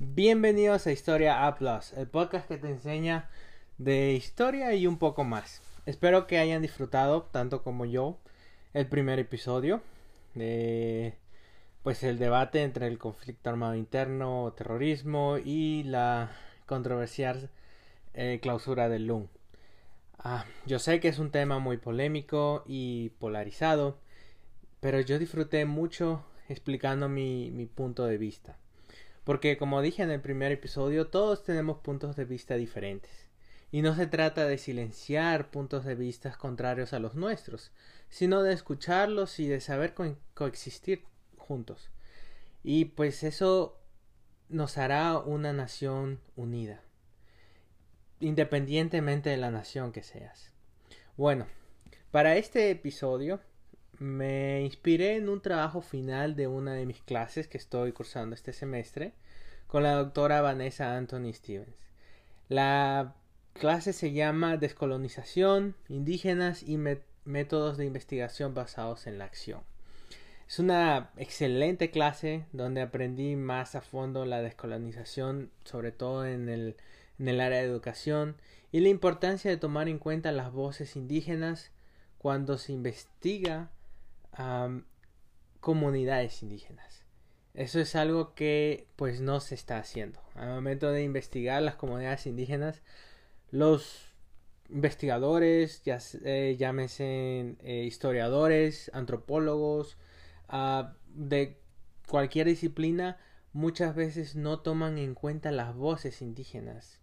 Bienvenidos a Historia A el podcast que te enseña de historia y un poco más. Espero que hayan disfrutado, tanto como yo, el primer episodio de pues el debate entre el conflicto armado interno, terrorismo y la controversial eh, clausura del LUN. Ah, yo sé que es un tema muy polémico y polarizado, pero yo disfruté mucho explicando mi punto de vista. Porque como dije en el primer episodio, todos tenemos puntos de vista diferentes. Y no se trata de silenciar puntos de vista contrarios a los nuestros, sino de escucharlos y de saber coexistir juntos. Y pues eso nos hará una nación unida, independientemente de la nación que seas. Bueno, para este episodio me inspiré en un trabajo final de una de mis clases que estoy cursando este semestre con la doctora Vanessa Anthony Stevens. La clase se llama Descolonización, Indígenas y Métodos de Investigación basados en la acción. Es una excelente clase donde aprendí más a fondo la descolonización, sobre todo en el, en el área de educación, y la importancia de tomar en cuenta las voces indígenas cuando se investiga comunidades indígenas. Eso es algo que pues no se está haciendo. Al momento de investigar las comunidades indígenas, los investigadores, ya, eh, eh, historiadores, antropólogos, ah, de cualquier disciplina, muchas veces no toman en cuenta las voces indígenas.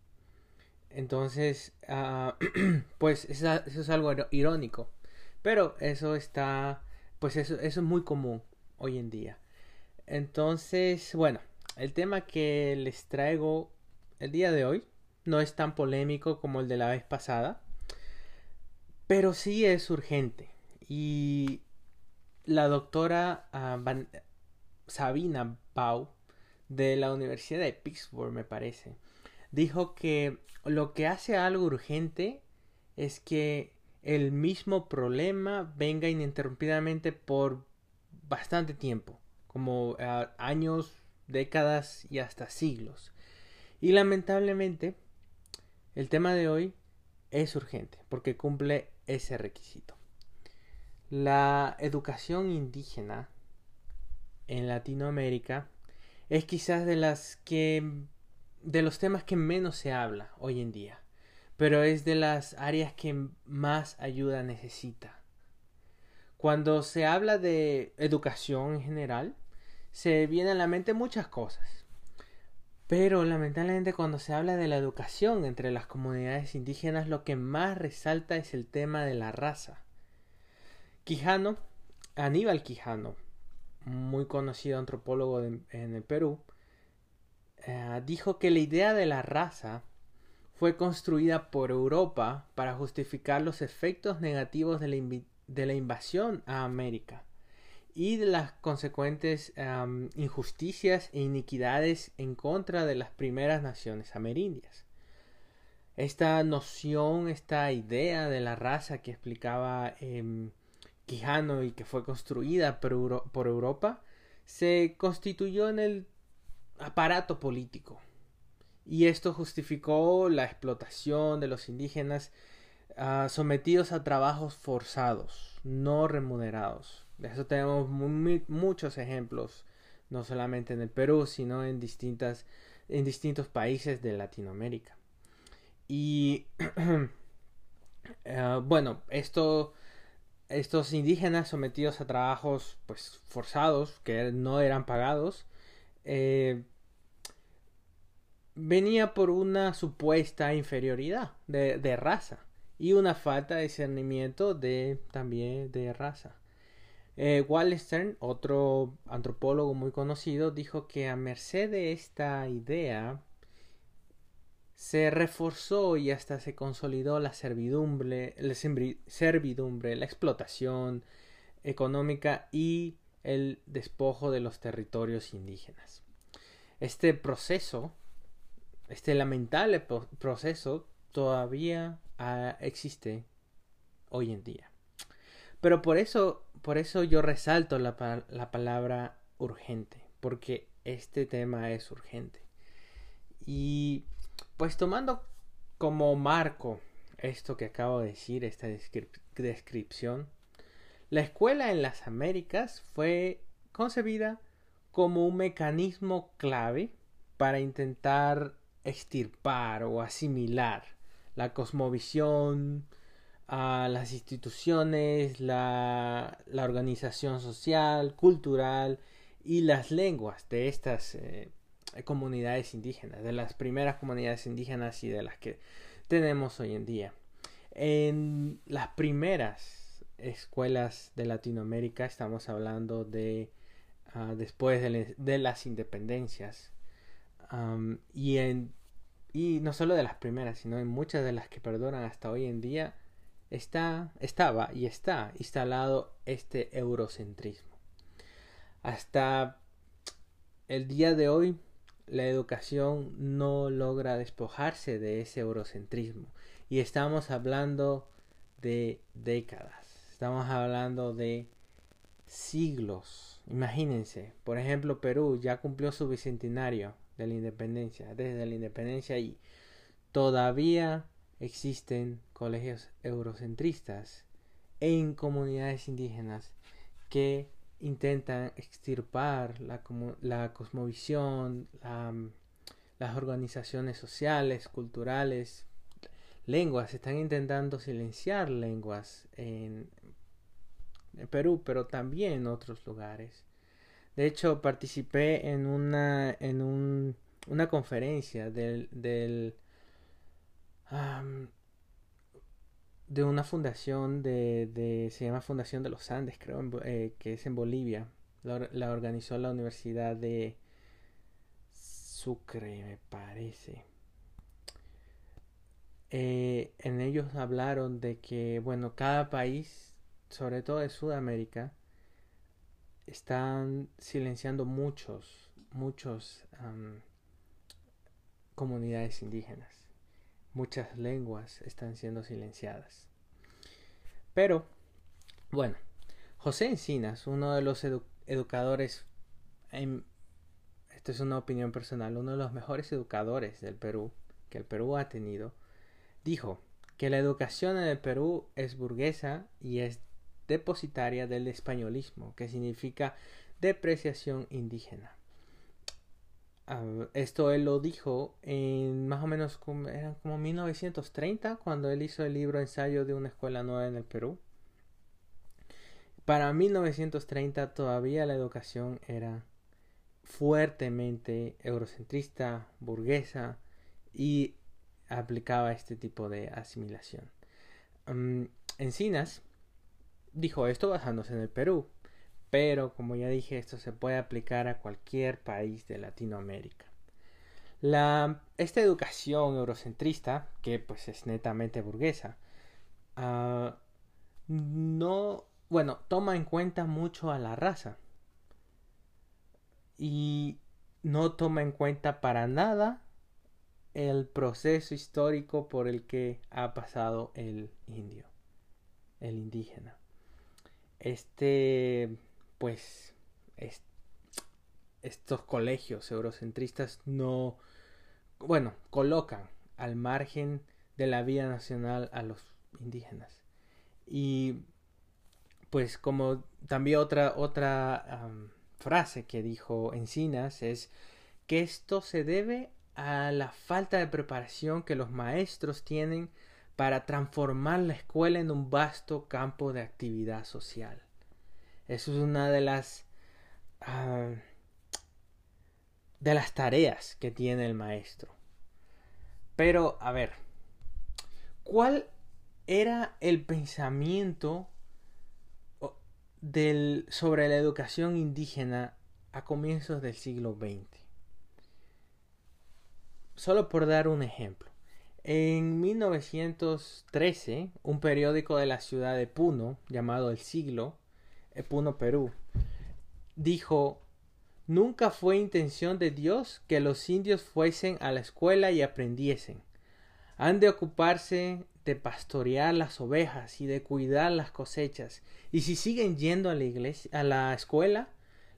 Entonces, ah, pues eso es algo irónico. Pero eso está pues eso, eso es muy común hoy en día. Entonces, bueno, el tema que les traigo el día de hoy no es tan polémico como el de la vez pasada, pero sí es urgente. Y la doctora ah, Sabina Bau de la Universidad de Pittsburgh, me parece, dijo que lo que hace algo urgente es que el mismo problema venga ininterrumpidamente por bastante tiempo, como eh, años, décadas y hasta siglos. Y lamentablemente, el tema de hoy es urgente porque cumple ese requisito. La educación indígena en Latinoamérica es quizás de las que de los temas que menos se habla hoy en día pero es de las áreas que más ayuda necesita. Cuando se habla de educación en general, se vienen a la mente muchas cosas. Pero lamentablemente cuando se habla de la educación entre las comunidades indígenas, lo que más resalta es el tema de la raza. Quijano, Aníbal Quijano, muy conocido antropólogo en el Perú, eh, dijo que la idea de la raza fue construida por Europa para justificar los efectos negativos de la, invasión a América y de las consecuentes injusticias e iniquidades en contra de las primeras naciones amerindias. Esta noción, esta idea de la raza que explicaba em, Quijano y que fue construida por Europa, se constituyó en el aparato político y esto justificó la explotación de los indígenas ah, sometidos a trabajos forzados, no remunerados. De eso tenemos muchos ejemplos, no solamente en el Perú, sino en, distintas, en distintos países de Latinoamérica. Y ah, bueno, esto, estos indígenas sometidos a trabajos pues, forzados, que no eran pagados, eh, venía por una supuesta inferioridad de, raza y una falta de discernimiento de también de raza. Eh, Wallenstein, otro antropólogo muy conocido, dijo que a merced de esta idea se reforzó y hasta se consolidó la servidumbre, la servidumbre, la explotación económica y el despojo de los territorios indígenas. Este proceso este lamentable proceso todavía ah, existe hoy en día. Pero por eso, por eso yo resalto la, la palabra urgente, porque este tema es urgente. Y pues tomando como marco esto que acabo de decir, esta descripción, la escuela en las Américas fue concebida como un mecanismo clave para intentar extirpar o asimilar la cosmovisión, a las instituciones, la, organización social, cultural y las lenguas de estas eh, comunidades indígenas, de las primeras comunidades indígenas y de las que tenemos hoy en día. En las primeras escuelas de Latinoamérica estamos hablando de ah, después de, las independencias y en y no solo de las primeras sino en muchas de las que perduran hasta hoy en día está estaba y está instalado este eurocentrismo hasta el día de hoy la educación no logra despojarse de ese eurocentrismo. Y estamos hablando de décadas, estamos hablando de siglos. Imagínense, por ejemplo, Perú ya cumplió su bicentenario de la independencia, desde la independencia y todavía existen colegios eurocentristas en comunidades indígenas que intentan extirpar la, la cosmovisión, las organizaciones sociales, culturales, lenguas, están intentando silenciar lenguas en, Perú, pero también en otros lugares. De hecho, participé en una, en un, una conferencia del, del de una fundación de, de, se llama Fundación de los Andes, creo, eh, que es en Bolivia. La, organizó la Universidad de Sucre, me parece. Eh, en ellos hablaron de que, bueno, cada país, sobre todo de Sudamérica, están silenciando muchos, muchos comunidades indígenas muchas lenguas están siendo silenciadas. Pero, bueno, José Encinas, uno de los educadores, en, esto es una opinión personal, uno de los mejores educadores del Perú, que el Perú ha tenido, dijo que la educación en el Perú es burguesa y es depositaria del españolismo, que significa depreciación indígena esto él lo dijo en más o menos como, como 1930, cuando él hizo el libro Ensayo de una escuela nueva en el Perú. Para 1930 todavía la educación era fuertemente eurocentrista, burguesa y aplicaba este tipo de asimilación. Encinas dijo esto basándose en el Perú, pero como ya dije, esto se puede aplicar a cualquier país de Latinoamérica. La, esta educación eurocentrista, que pues es netamente burguesa, ah, no, bueno, toma en cuenta mucho a la raza y no toma en cuenta para nada el proceso histórico por el que ha pasado el indio, el indígena. Este pues estos colegios eurocentristas no, bueno, colocan al margen de la vida nacional a los indígenas. Y pues como también otra, otra frase que dijo Encinas es que esto se debe a la falta de preparación que los maestros tienen para transformar la escuela en un vasto campo de actividad social. Eso es una de las ah, de las tareas que tiene el maestro. Pero, a ver, ¿cuál era el pensamiento sobre la educación indígena a comienzos del siglo XX? Solo por dar un ejemplo. En 1913, un periódico de la ciudad de Puno, llamado El Siglo, Puno, Perú, dijo, nunca fue intención de Dios que los indios fuesen a la escuela y aprendiesen. Han de ocuparse de pastorear las ovejas y de cuidar las cosechas, y si siguen yendo a la iglesia, a la escuela,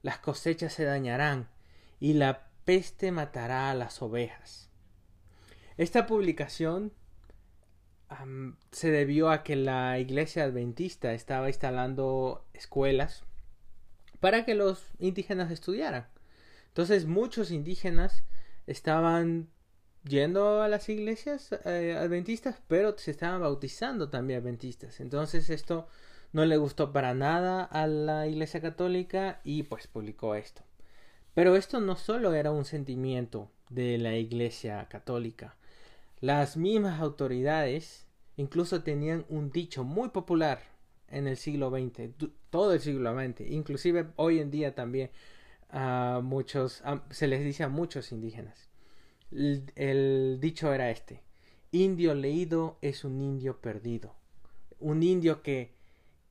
las cosechas se dañarán y la peste matará a las ovejas. Esta publicación se debió a que la iglesia adventista estaba instalando escuelas para que los indígenas estudiaran. Entonces muchos indígenas estaban yendo a las iglesias eh, adventistas, pero se estaban bautizando también adventistas. Entonces esto no le gustó para nada a la iglesia católica y pues publicó esto. Pero esto no solo era un sentimiento de la iglesia católica. Las mismas autoridades incluso tenían un dicho muy popular en el siglo XX, todo el siglo XX, inclusive hoy en día también a muchos, se les dice a muchos indígenas el, dicho era este. Indio leído es un indio perdido. Un indio que,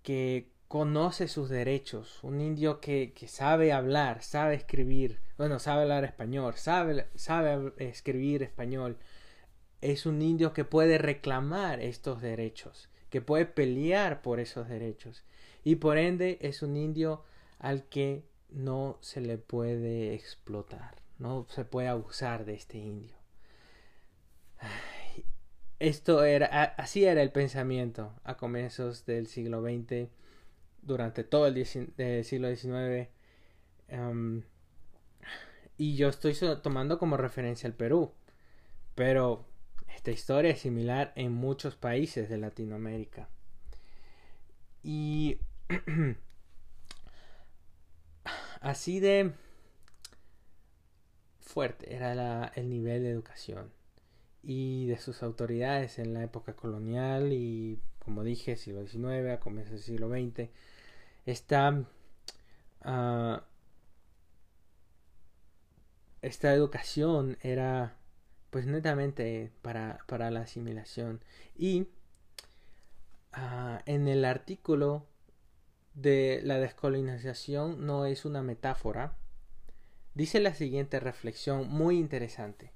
que conoce sus derechos. Un indio que, que sabe hablar, sabe escribir. Bueno, sabe hablar español, sabe, sabe escribir español. Es un indio que puede reclamar estos derechos, que puede pelear por esos derechos. Y por ende es un indio al que no se le puede explotar. No se puede abusar de este indio. Esto era, así era el pensamiento a comienzos del siglo XX, durante todo el, siglo XIX. Em, y yo estoy tomando como referencia el Perú. Pero esta historia es similar en muchos países de Latinoamérica. Y así de fuerte era el nivel de educación y de sus autoridades en la época colonial y como dije siglo XIX a comienzos del siglo XX ah, esta educación era pues netamente para, para la asimilación y ah, en el artículo de la descolonización no es una metáfora dice la siguiente reflexión muy interesante.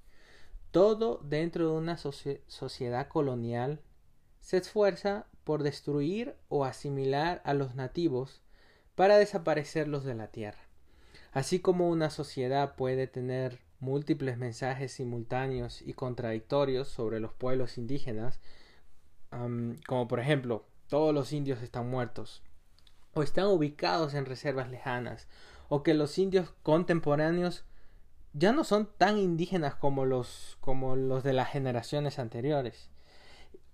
Todo dentro de una sociedad colonial se esfuerza por destruir o asimilar a los nativos para desaparecerlos de la tierra. Así como una sociedad puede tener múltiples mensajes simultáneos y contradictorios sobre los pueblos indígenas, como por ejemplo, todos los indios están muertos, o están ubicados en reservas lejanas, o que los indios contemporáneos ya no son tan indígenas como los, como los de las generaciones anteriores,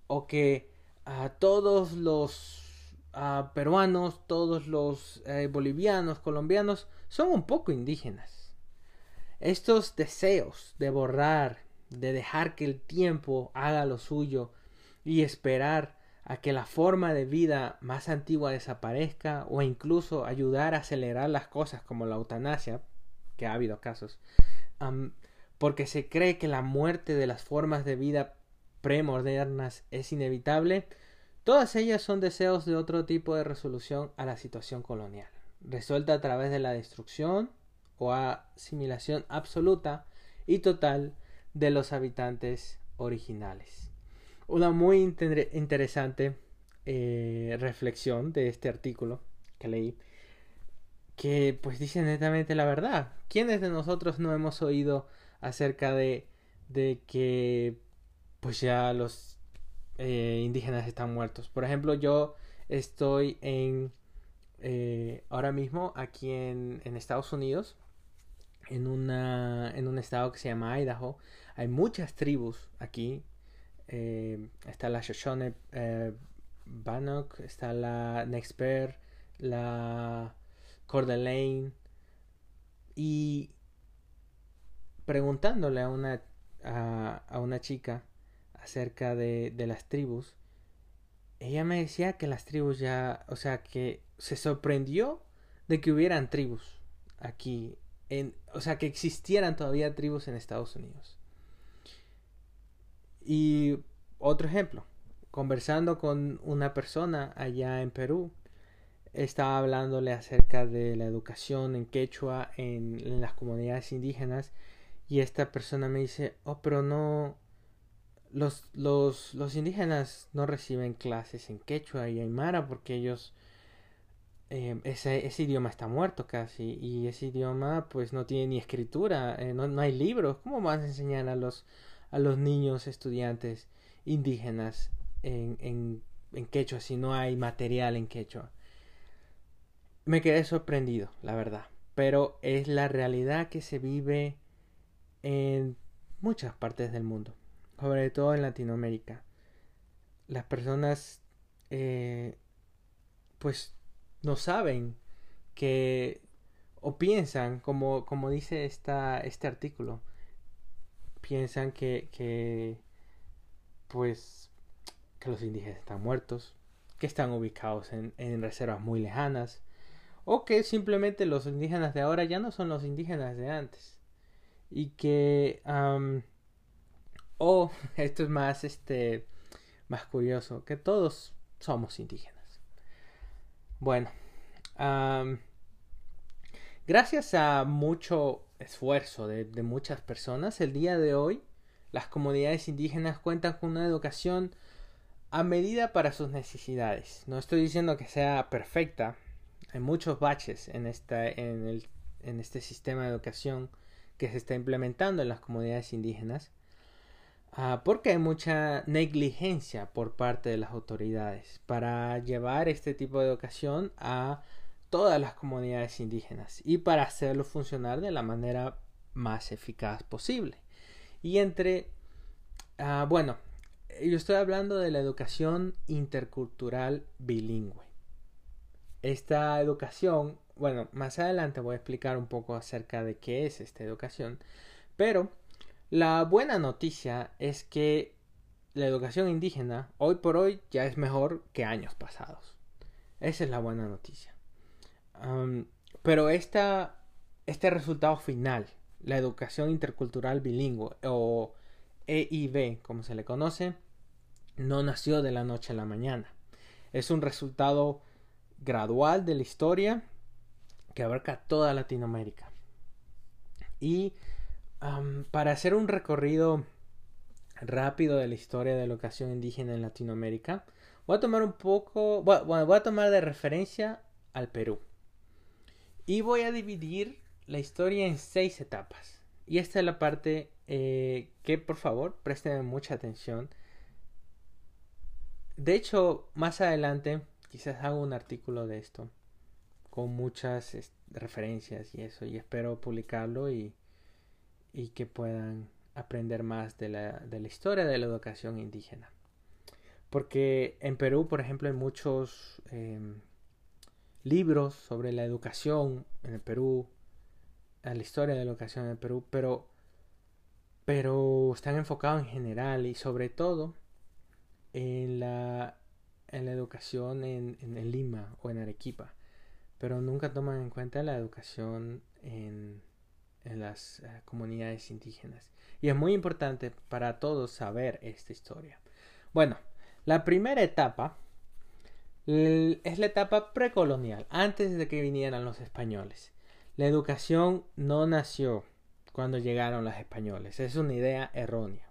o que a todos los peruanos, todos los eh, bolivianos, colombianos son un poco indígenas. Estos deseos de borrar, de dejar que el tiempo haga lo suyo y esperar a que la forma de vida más antigua desaparezca o incluso ayudar a acelerar las cosas como la eutanasia, que ha habido casos, porque se cree que la muerte de las formas de vida premodernas es inevitable, todas ellas son deseos de otro tipo de resolución a la situación colonial, resuelta a través de la destrucción o asimilación absoluta y total de los habitantes originales una muy interesante eh, reflexión de este artículo que leí que pues dice netamente la verdad. ¿Quiénes de nosotros no hemos oído acerca de, de que pues ya los eh, indígenas están muertos? Por ejemplo, yo estoy en eh, ahora mismo aquí en, en Estados Unidos en una en un estado que se llama Idaho. Hay muchas tribus aquí eh, está la Shoshone eh, Bannock, está la Nexper, la Coeur y preguntándole a una, a, una chica acerca de, de, las tribus, ella me decía que las tribus ya, o sea, que se sorprendió de que hubieran tribus aquí, en, o sea, que existieran todavía tribus en Estados Unidos. Y otro ejemplo, conversando con una persona allá en Perú, estaba hablándole acerca de la educación en quechua en, las comunidades indígenas y esta persona me dice, oh, pero no, los, los, los indígenas no reciben clases en quechua y aymara porque ellos, ese, ese, idioma está muerto casi y ese idioma pues no tiene ni escritura, eh, no, no hay libros, ¿cómo vas a enseñar a los a los niños estudiantes indígenas en, en, en quechua si no hay material en quechua. Me quedé sorprendido, la verdad, pero es la realidad que se vive en muchas partes del mundo, sobre todo en Latinoamérica. Las personas eh, pues no saben que o piensan, como, como dice esta, este artículo, piensan que, que pues que los indígenas están muertos, que están ubicados en, en reservas muy lejanas, o que simplemente los indígenas de ahora ya no son los indígenas de antes. Y que o esto es más este más curioso que todos somos indígenas bueno gracias a mucho esfuerzo de, de muchas personas el día de hoy las comunidades indígenas cuentan con una educación a medida para sus necesidades. No estoy diciendo que sea perfecta hay muchos baches en, esta, en, el, en este sistema de educación que se está implementando en las comunidades indígenas, uh, porque hay mucha negligencia por parte de las autoridades para llevar este tipo de educación a todas las comunidades indígenas y para hacerlo funcionar de la manera más eficaz posible. Y entre, uh, bueno, yo estoy hablando de la educación intercultural bilingüe. Esta educación bueno, más adelante voy a explicar un poco acerca de qué es esta educación, pero la buena noticia es que la educación indígena hoy por hoy ya es mejor que años pasados. Esa es la buena noticia. pero esta, este resultado final, la educación intercultural bilingüe o EIB, como se le conoce, no nació de la noche a la mañana. Es un resultado gradual de la historia que abarca toda Latinoamérica. Y para hacer un recorrido rápido de la historia de la educación indígena en Latinoamérica, voy a tomar un poco, bueno, voy a tomar de referencia al Perú. Y voy a dividir la historia en seis etapas. Y esta es la parte eh, que por favor presten mucha atención. De hecho, más adelante quizás hago un artículo de esto con muchas referencias y eso y espero publicarlo y, y que puedan aprender más de la, de la, historia de la educación indígena. Porque en Perú, por ejemplo, hay muchos em, libros sobre la educación en el Perú, la historia de la educación en el Perú, pero, pero están enfocados en general y sobre todo en la, en la educación en, en Lima o en Arequipa pero nunca toman en cuenta la educación en, las eh, comunidades indígenas. Y es muy importante para todos saber esta historia. Bueno, la primera etapa es la etapa precolonial, antes de que vinieran los españoles. La educación no nació cuando llegaron los españoles, es una idea errónea.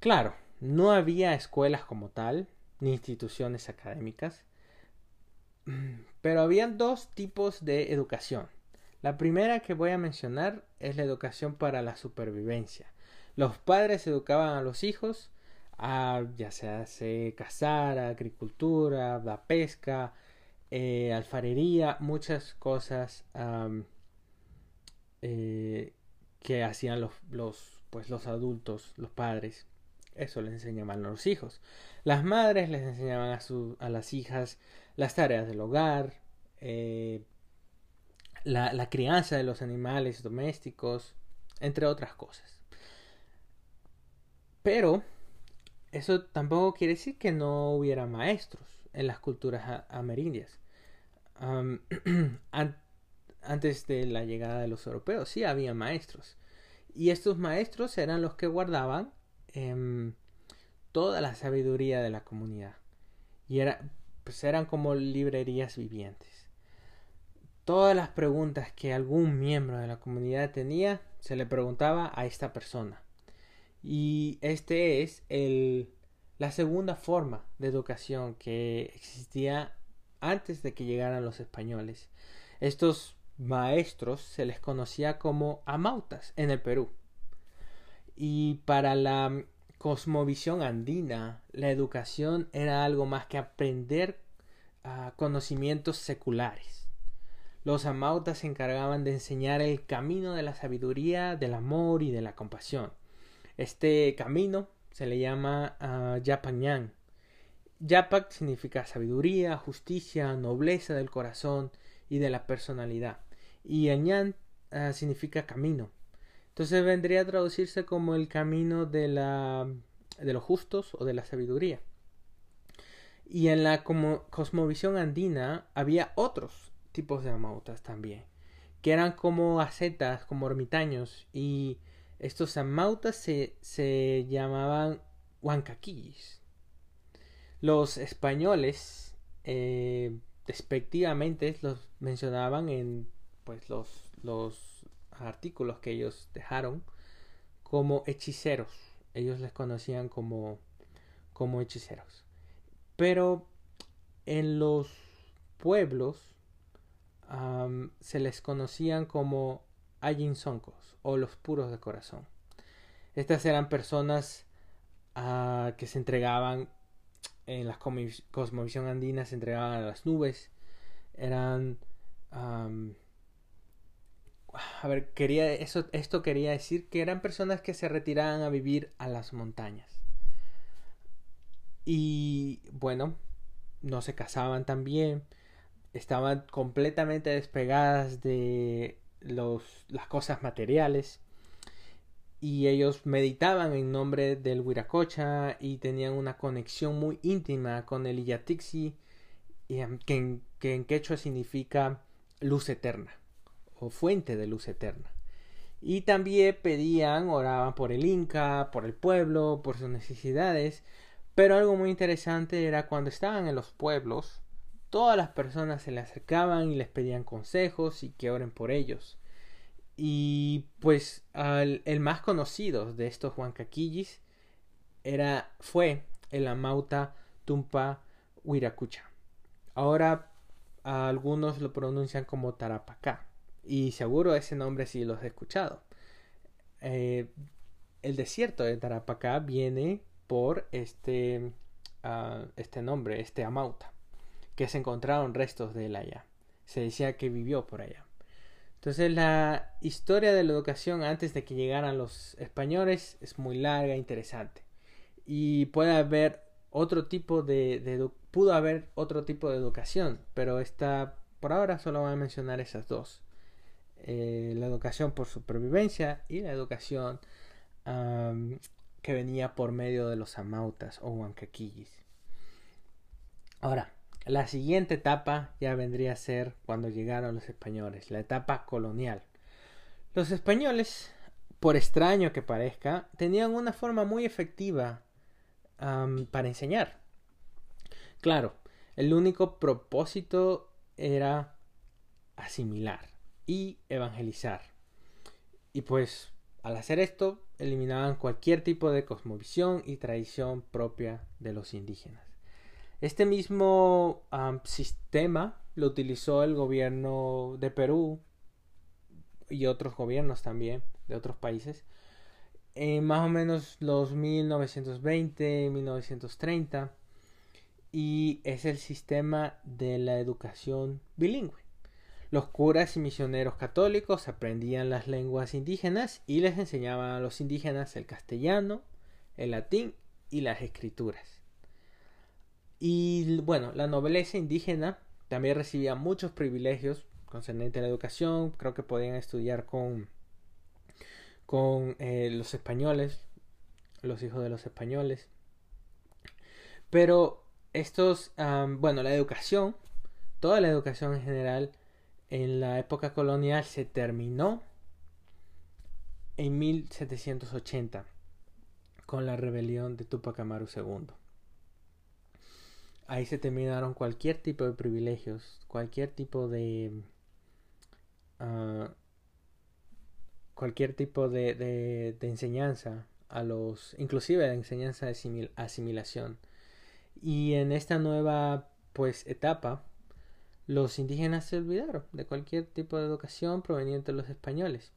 Claro, no había escuelas como tal, ni instituciones académicas, pero habían dos tipos de educación. La primera que voy a mencionar es la educación para la supervivencia. Los padres educaban a los hijos a ya sea se cazar, agricultura, la pesca, eh, alfarería, muchas cosas eh, que hacían los, los, pues los adultos, los padres. Eso les enseñaban a los hijos. Las madres les enseñaban a, su, a las hijas las tareas del hogar, eh, la, crianza de los animales domésticos, entre otras cosas. Pero eso tampoco quiere decir que no hubiera maestros en las culturas amerindias. antes de la llegada de los europeos sí había maestros. Y estos maestros eran los que guardaban em, toda la sabiduría de la comunidad. Y era, pues eran como librerías vivientes. Todas las preguntas que algún miembro de la comunidad tenía se le preguntaba a esta persona. Y este es la segunda forma de educación que existía antes de que llegaran los españoles. Estos maestros se les conocía como amautas en el Perú. Y para la cosmovisión andina, la educación era algo más que aprender conocimientos seculares. Los amautas se encargaban de enseñar el camino de la sabiduría, del amor y de la compasión. Este camino se le llama uh, Yapak significa sabiduría, justicia, nobleza del corazón y de la personalidad. Y Añan ah, significa camino. Entonces vendría a traducirse como el camino de, la, de los justos o de la sabiduría. Y en la cosmovisión andina había otros tipos de amautas también, que eran como ascetas, como ermitaños, y estos amautas se, se llamaban huancaquillis. Los españoles, eh, despectivamente, los mencionaban en pues, los, los artículos que ellos dejaron como hechiceros. Ellos les conocían como, como hechiceros. Pero en los pueblos se les conocían como ayinzoncos o los puros de corazón. Estas eran personas ah, que se entregaban en la cosmovisión andina se entregaban a las nubes. Eran. a ver, quería, eso, esto quería decir que eran personas que se retiraban a vivir a las montañas. Y bueno, no se casaban también. Estaban completamente despegadas de los, las cosas materiales y ellos meditaban en nombre del Huiracocha y tenían una conexión muy íntima con el Iyatixi, que en, que en quechua significa luz eterna o fuente de luz eterna. Y también pedían, oraban por el Inca, por el pueblo, por sus necesidades. Pero algo muy interesante era cuando estaban en los pueblos, todas las personas se le acercaban y les pedían consejos y que oren por ellos. Y pues el más conocido de estos huancaquillis era, fue el Amauta Tumpa Huiracucha. Ahora algunos lo pronuncian como Tarapacá. Y seguro ese nombre sí lo he escuchado. Eh, el desierto de Tarapacá viene por este, ah, este nombre, este Amauta, que se encontraron restos de él allá. Se decía que vivió por allá. Entonces la historia de la educación antes de que llegaran los españoles es muy larga e interesante. Y puede haber otro tipo de, pudo haber otro tipo de educación, pero esta por ahora solo voy a mencionar esas dos. Eh, la educación por supervivencia y la educación que venía por medio de los amautas o huancaquillis. Ahora, la siguiente etapa ya vendría a ser cuando llegaron los españoles, la etapa colonial. Los españoles, por extraño que parezca, tenían una forma muy efectiva para enseñar. Claro, el único propósito era asimilar y evangelizar. Y pues al hacer esto, eliminaban cualquier tipo de cosmovisión y tradición propia de los indígenas. Este mismo sistema lo utilizó el gobierno de Perú y otros gobiernos también de otros países en más o menos los 1920, 1930 y es el sistema de la educación bilingüe. Los curas y misioneros católicos aprendían las lenguas indígenas y les enseñaban a los indígenas el castellano, el latín y las escrituras. Y bueno, la nobleza indígena también recibía muchos privilegios concernientes a la educación. Creo que podían estudiar con, con eh, los españoles, los hijos de los españoles. Pero estos, bueno, la educación, toda la educación en general, en la época colonial se terminó en 1780 con la rebelión de Tupac Amaru II ahí se terminaron cualquier tipo de privilegios, cualquier tipo de... Uh, cualquier tipo de, de, enseñanza a los... inclusive de enseñanza de asimilación. Y en esta nueva pues etapa los indígenas se olvidaron de cualquier tipo de educación proveniente de los españoles.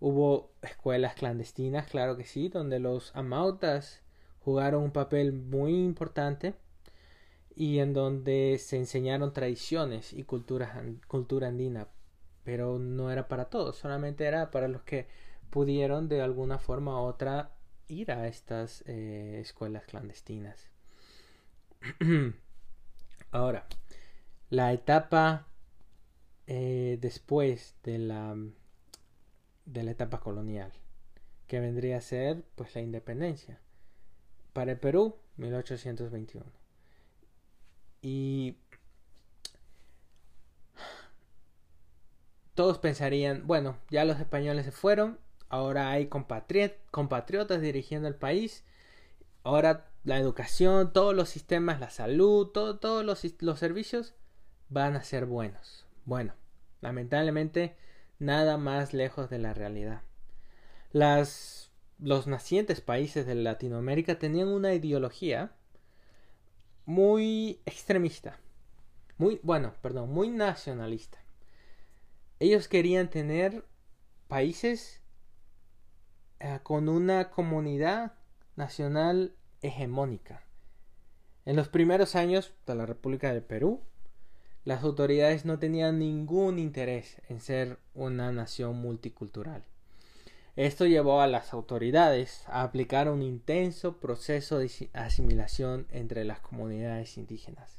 Hubo escuelas clandestinas, claro que sí, donde los amautas jugaron un papel muy importante y en donde se enseñaron tradiciones y cultura andina, pero no era para todos, solamente era para los que pudieron de alguna forma u otra ir a estas eh, escuelas clandestinas. Ahora, la etapa eh, después de la, de la etapa colonial, que vendría a ser pues la independencia. Para el Perú, 1821. Y todos pensarían, bueno, ya los españoles se fueron, ahora hay compatriotas dirigiendo el país, ahora la educación, todos los sistemas, la salud, todos los, los servicios van a ser buenos. Bueno, lamentablemente nada más lejos de la realidad. Las, los nacientes países de Latinoamérica tenían una ideología muy extremista, muy, bueno, perdón, muy nacionalista. Ellos querían tener países eh, con una comunidad nacional hegemónica. En los primeros años de la República del Perú, las autoridades no tenían ningún interés en ser una nación multicultural. Esto llevó a las autoridades a aplicar un intenso proceso de asimilación entre las comunidades indígenas.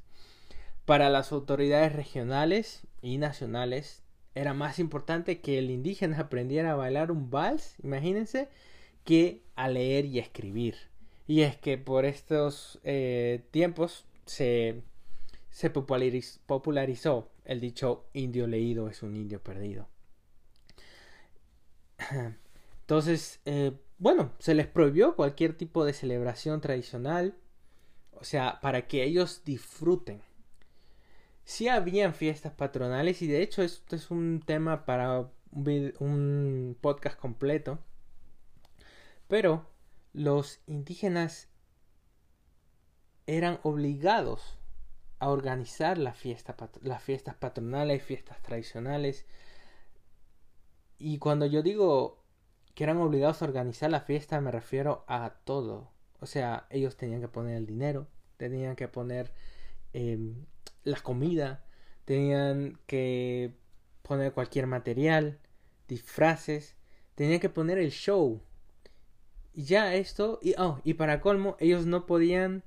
Para las autoridades regionales y nacionales era más importante que el indígena aprendiera a bailar un vals, imagínense, que a leer y escribir. Y es que por estos eh, tiempos se, se popularizó el dicho indio leído es un indio perdido. Entonces, eh, bueno, se les prohibió cualquier tipo de celebración tradicional, o sea, para que ellos disfruten. Sí habían fiestas patronales y de hecho esto es un tema para un podcast completo, pero los indígenas eran obligados a organizar la fiesta, las fiestas patronales, fiestas tradicionales. Y cuando yo digo que eran obligados a organizar la fiesta, me refiero a todo. O sea, ellos tenían que poner el dinero, tenían que poner em, la comida, tenían que poner cualquier material, disfraces, tenían que poner el show y ya esto, y, oh, y para colmo, ellos no podían,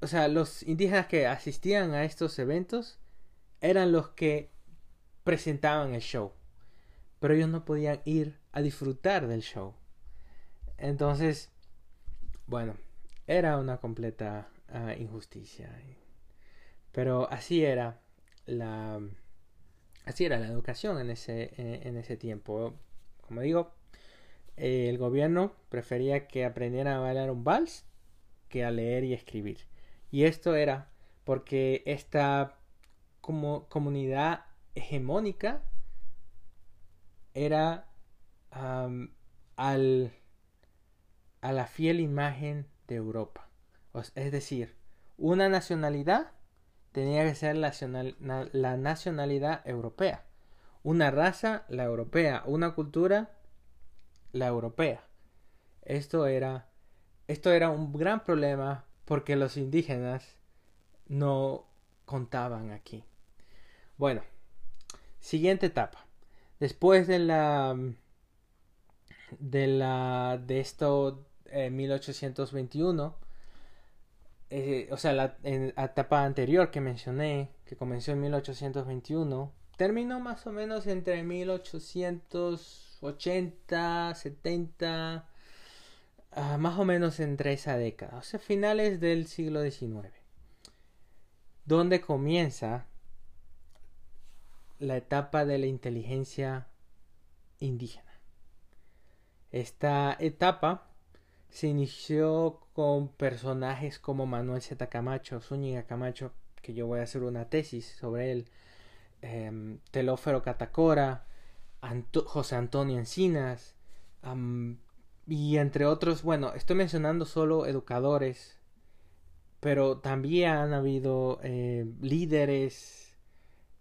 o sea, los indígenas que asistían a estos eventos eran los que presentaban el show, pero ellos no podían ir a disfrutar del show. Entonces, bueno, era una completa ah, injusticia. Pero así era la así era la educación en ese en ese tiempo. Como digo, el gobierno prefería que aprendieran a bailar un vals que a leer y escribir. Y esto era porque esta como comunidad hegemónica era al, a la fiel imagen de Europa. Es decir, una nacionalidad tenía que ser la, la nacionalidad europea. Una raza, la europea. Una cultura, la europea. Esto era, esto era un gran problema porque los indígenas no contaban aquí. Bueno, siguiente etapa. Después de la de la de esto en 1821 eh, o sea la, etapa anterior que mencioné que comenzó en 1821 terminó más o menos entre 1800 80, 70, ah, más o menos entre esa década, o sea, finales del siglo XIX, donde comienza la etapa de la inteligencia indígena. Esta etapa se inició con personajes como Manuel Z. Camacho, Zúñiga Camacho, que yo voy a hacer una tesis sobre él, em, Telófero Catacora, José Antonio Encinas, y entre otros, bueno, estoy mencionando solo educadores, pero también han habido eh, líderes,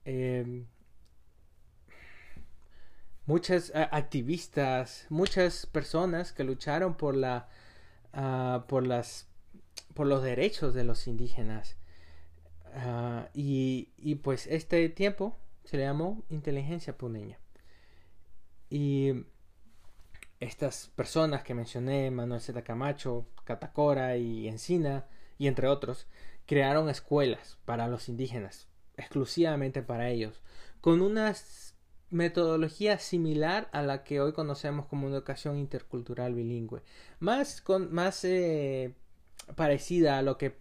em, muchas activistas, muchas personas que lucharon por la ah, por las por los derechos de los indígenas. Ah, y, y, pues este tiempo se le llamó inteligencia puneña. Y estas personas que mencioné, Manuel Z. Camacho, Catacora y Encina, y entre otros, crearon escuelas para los indígenas, exclusivamente para ellos, con una metodología similar a la que hoy conocemos como educación intercultural bilingüe, más, con, más eh, parecida a lo que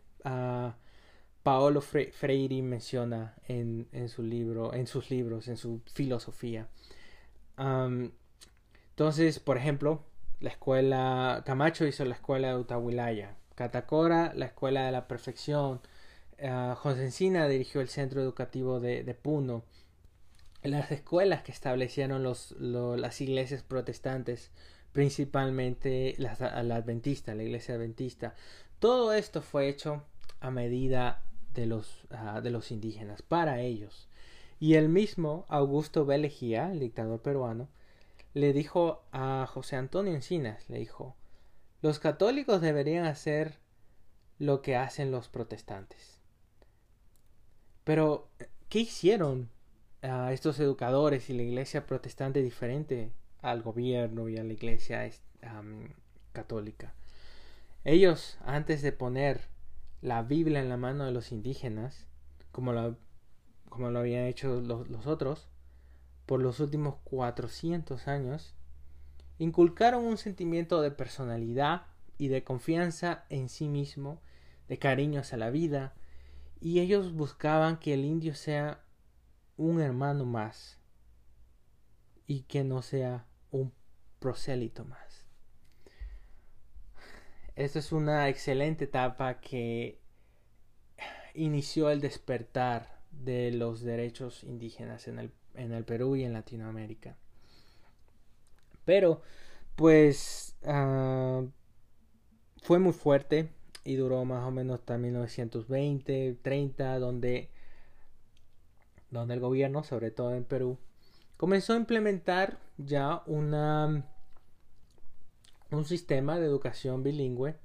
Paolo Freire menciona en, en, su libro, en sus libros, en su filosofía. entonces, por ejemplo, la escuela Camacho hizo la escuela de Utahuilaya, Catacora la escuela de la perfección, uh, José Encina dirigió el centro educativo de Puno, las escuelas que establecieron los, las iglesias protestantes, principalmente la adventista, la iglesia adventista, todo esto fue hecho a medida de los, ah, de los indígenas, para ellos. Y el mismo Augusto B. el dictador peruano, le dijo a José Antonio Encinas, le dijo, los católicos deberían hacer lo que hacen los protestantes. Pero, ¿qué hicieron a estos educadores y la iglesia protestante diferente al gobierno y a la iglesia católica? Ellos, antes de poner la Biblia en la mano de los indígenas, como lo, como lo habían hecho los, otros, por los últimos 400 años, inculcaron un sentimiento de personalidad y de confianza en sí mismo, de cariño hacia la vida, y ellos buscaban que el indio sea un hermano más y que no sea un prosélito más. Esta es una excelente etapa que inició el despertar de los derechos indígenas en el, en el Perú y en Latinoamérica. Pero, pues, ah, fue muy fuerte y duró más o menos hasta 1920, 30, donde, donde el gobierno, sobre todo en Perú, comenzó a implementar ya una un sistema de educación bilingüe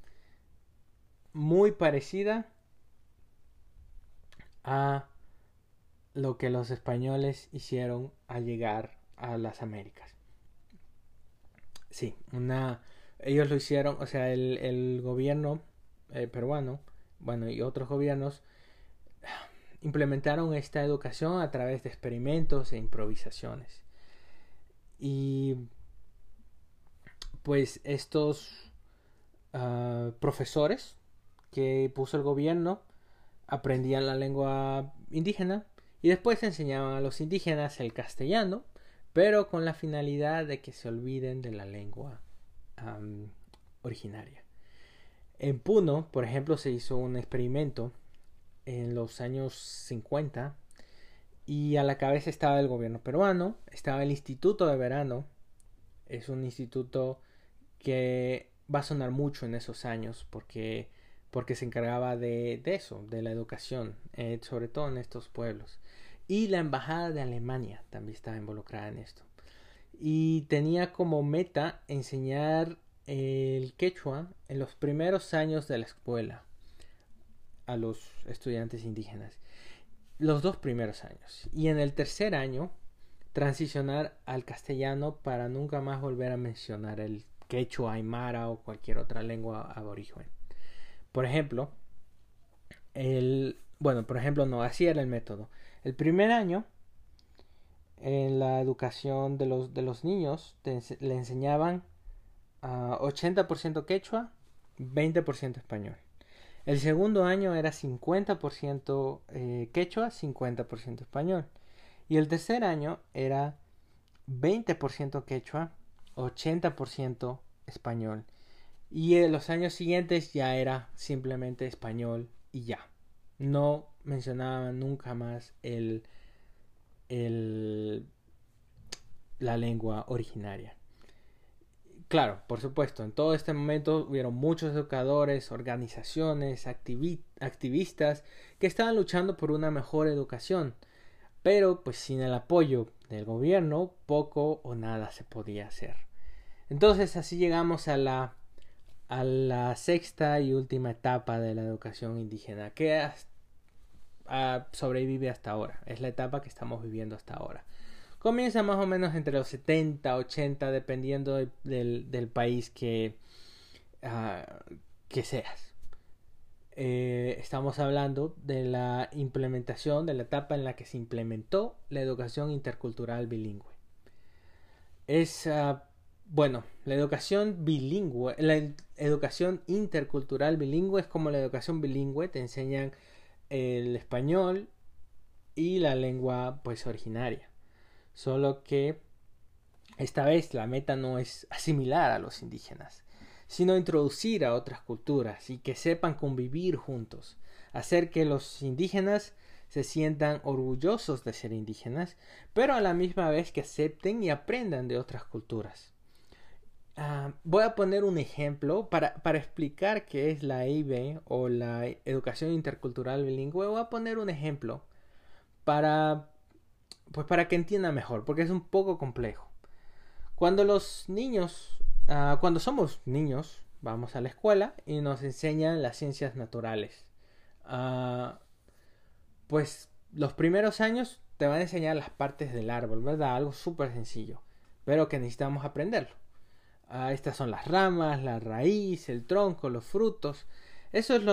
muy parecida a lo que los españoles hicieron al llegar a las Américas. Sí, una ellos lo hicieron, o sea, el, gobierno eh, peruano, bueno, y otros gobiernos implementaron esta educación a través de experimentos e improvisaciones. Y pues estos ah, profesores que puso el gobierno aprendían la lengua indígena y después enseñaban a los indígenas el castellano, pero con la finalidad de que se olviden de la lengua originaria. En Puno, por ejemplo, se hizo un experimento en los años 50 y a la cabeza estaba el gobierno peruano, estaba el Instituto de Verano, es un instituto que va a sonar mucho en esos años porque, porque se encargaba de, de eso, de la educación, eh, sobre todo en estos pueblos. Y la Embajada de Alemania también estaba involucrada en esto. Y tenía como meta enseñar el quechua en los primeros años de la escuela a los estudiantes indígenas. Los dos primeros años. Y en el tercer año transicionar al castellano para nunca más volver a mencionar el quechua, aymara o cualquier otra lengua aborigen. Por ejemplo, el, bueno, por ejemplo, no, así era el método. El primer año, en la educación de los, de los niños, le enseñaban a 80% quechua, 20% español. El segundo año era 50% eh, quechua, 50% español. Y el tercer año era 20% quechua, 80% español. Y en los años siguientes ya era simplemente español y ya. No mencionaba nunca más el, el, la lengua originaria. Claro, por supuesto, en todo este momento hubieron muchos educadores, organizaciones, activistas que estaban luchando por una mejor educación. pero pues sin el apoyo del gobierno poco o nada se podía hacer. Entonces así llegamos a la a la sexta y última etapa de la educación indígena que sobrevive hasta ahora. Es la etapa que estamos viviendo hasta ahora. Comienza más o menos entre los 70, 80, dependiendo del, país que, ah, que seas. Eh, estamos hablando de la implementación, de la etapa en la que se implementó la educación intercultural bilingüe. Es, ah, bueno, la educación bilingüe, la educación intercultural bilingüe es como la educación bilingüe, te enseñan el español y la lengua pues originaria. Solo que esta vez la meta no es asimilar a los indígenas, sino introducir a otras culturas y que sepan convivir juntos, hacer que los indígenas se sientan orgullosos de ser indígenas, pero a la misma vez que acepten y aprendan de otras culturas. Ah, voy a poner un ejemplo para, para, explicar qué es la EIB o la educación intercultural bilingüe. Voy a poner un ejemplo para, pues para que entienda mejor, porque es un poco complejo. Cuando los niños, ah, cuando somos niños, vamos a la escuela y nos enseñan las ciencias naturales. Ah, pues los primeros años te van a enseñar las partes del árbol, ¿verdad? Algo súper sencillo, pero que necesitamos aprenderlo. Ah, estas son las ramas, la raíz, el tronco, los frutos. Eso es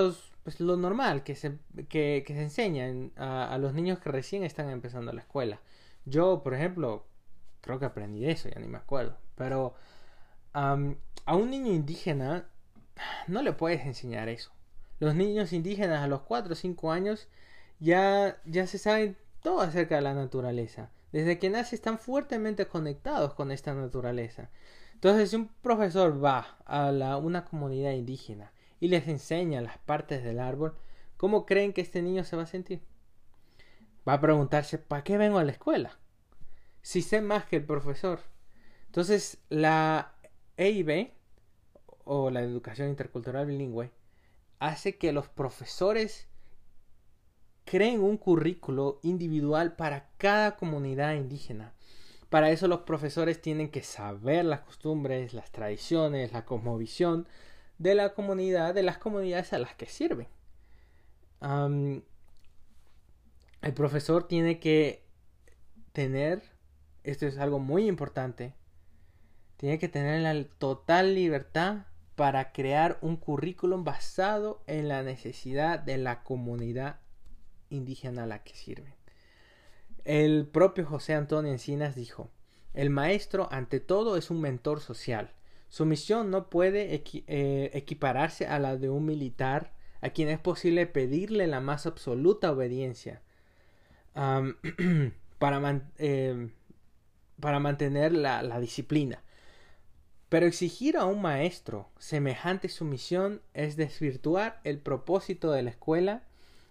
pues, lo normal que se, que, se enseña a, los niños que recién están empezando la escuela. Yo, por ejemplo, creo que aprendí eso, ya ni me acuerdo. Pero a un niño indígena no le puedes enseñar eso. Los niños indígenas a los 4 o 5 años ya, ya se saben todo acerca de la naturaleza. Desde que nace están fuertemente conectados con esta naturaleza. Entonces, si un profesor va a una comunidad indígena y les enseña las partes del árbol, ¿cómo creen que este niño se va a sentir? Va a preguntarse, ¿para qué vengo a la escuela? Si sé más que el profesor. Entonces, la EIB, o la Educación Intercultural Bilingüe, hace que los profesores creen un currículo individual para cada comunidad indígena. Para eso los profesores tienen que saber las costumbres, las tradiciones, la cosmovisión de la comunidad, de las comunidades a las que sirven. el profesor tiene que tener, esto es algo muy importante, tiene que tener la total libertad para crear un currículum basado en la necesidad de la comunidad indígena a la que sirve. El propio José Antonio Encinas dijo, el maestro ante todo es un mentor social. Su misión no puede eh, equipararse a la de un militar a quien es posible pedirle la más absoluta obediencia para, eh, para, mantener la, disciplina. Pero exigir a un maestro semejante sumisión es desvirtuar el propósito de la escuela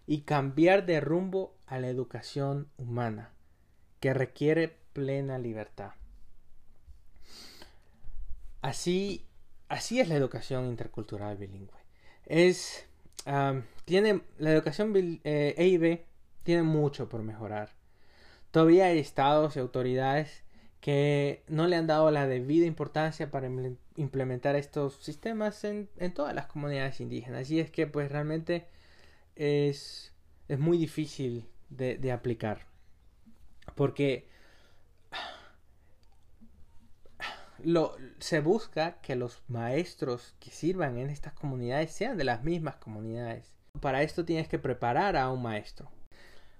y cambiar de rumbo a la educación humana, que requiere plena libertad. Así, así es la educación intercultural bilingüe. Es, tiene, la educación EIB eh, tiene mucho por mejorar. Todavía hay estados y autoridades que no le han dado la debida importancia para implementar estos sistemas en, en todas las comunidades indígenas. Y es que pues realmente es, es muy difícil de, aplicar. Porque lo, se busca que los maestros que sirvan en estas comunidades sean de las mismas comunidades. Para esto tienes que preparar a un maestro.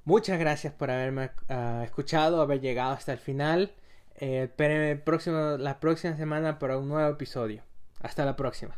Muchas gracias por haberme ah, escuchado, haber llegado hasta el final. Eh, espérenme próximo, la próxima semana para un nuevo episodio. Hasta la próxima.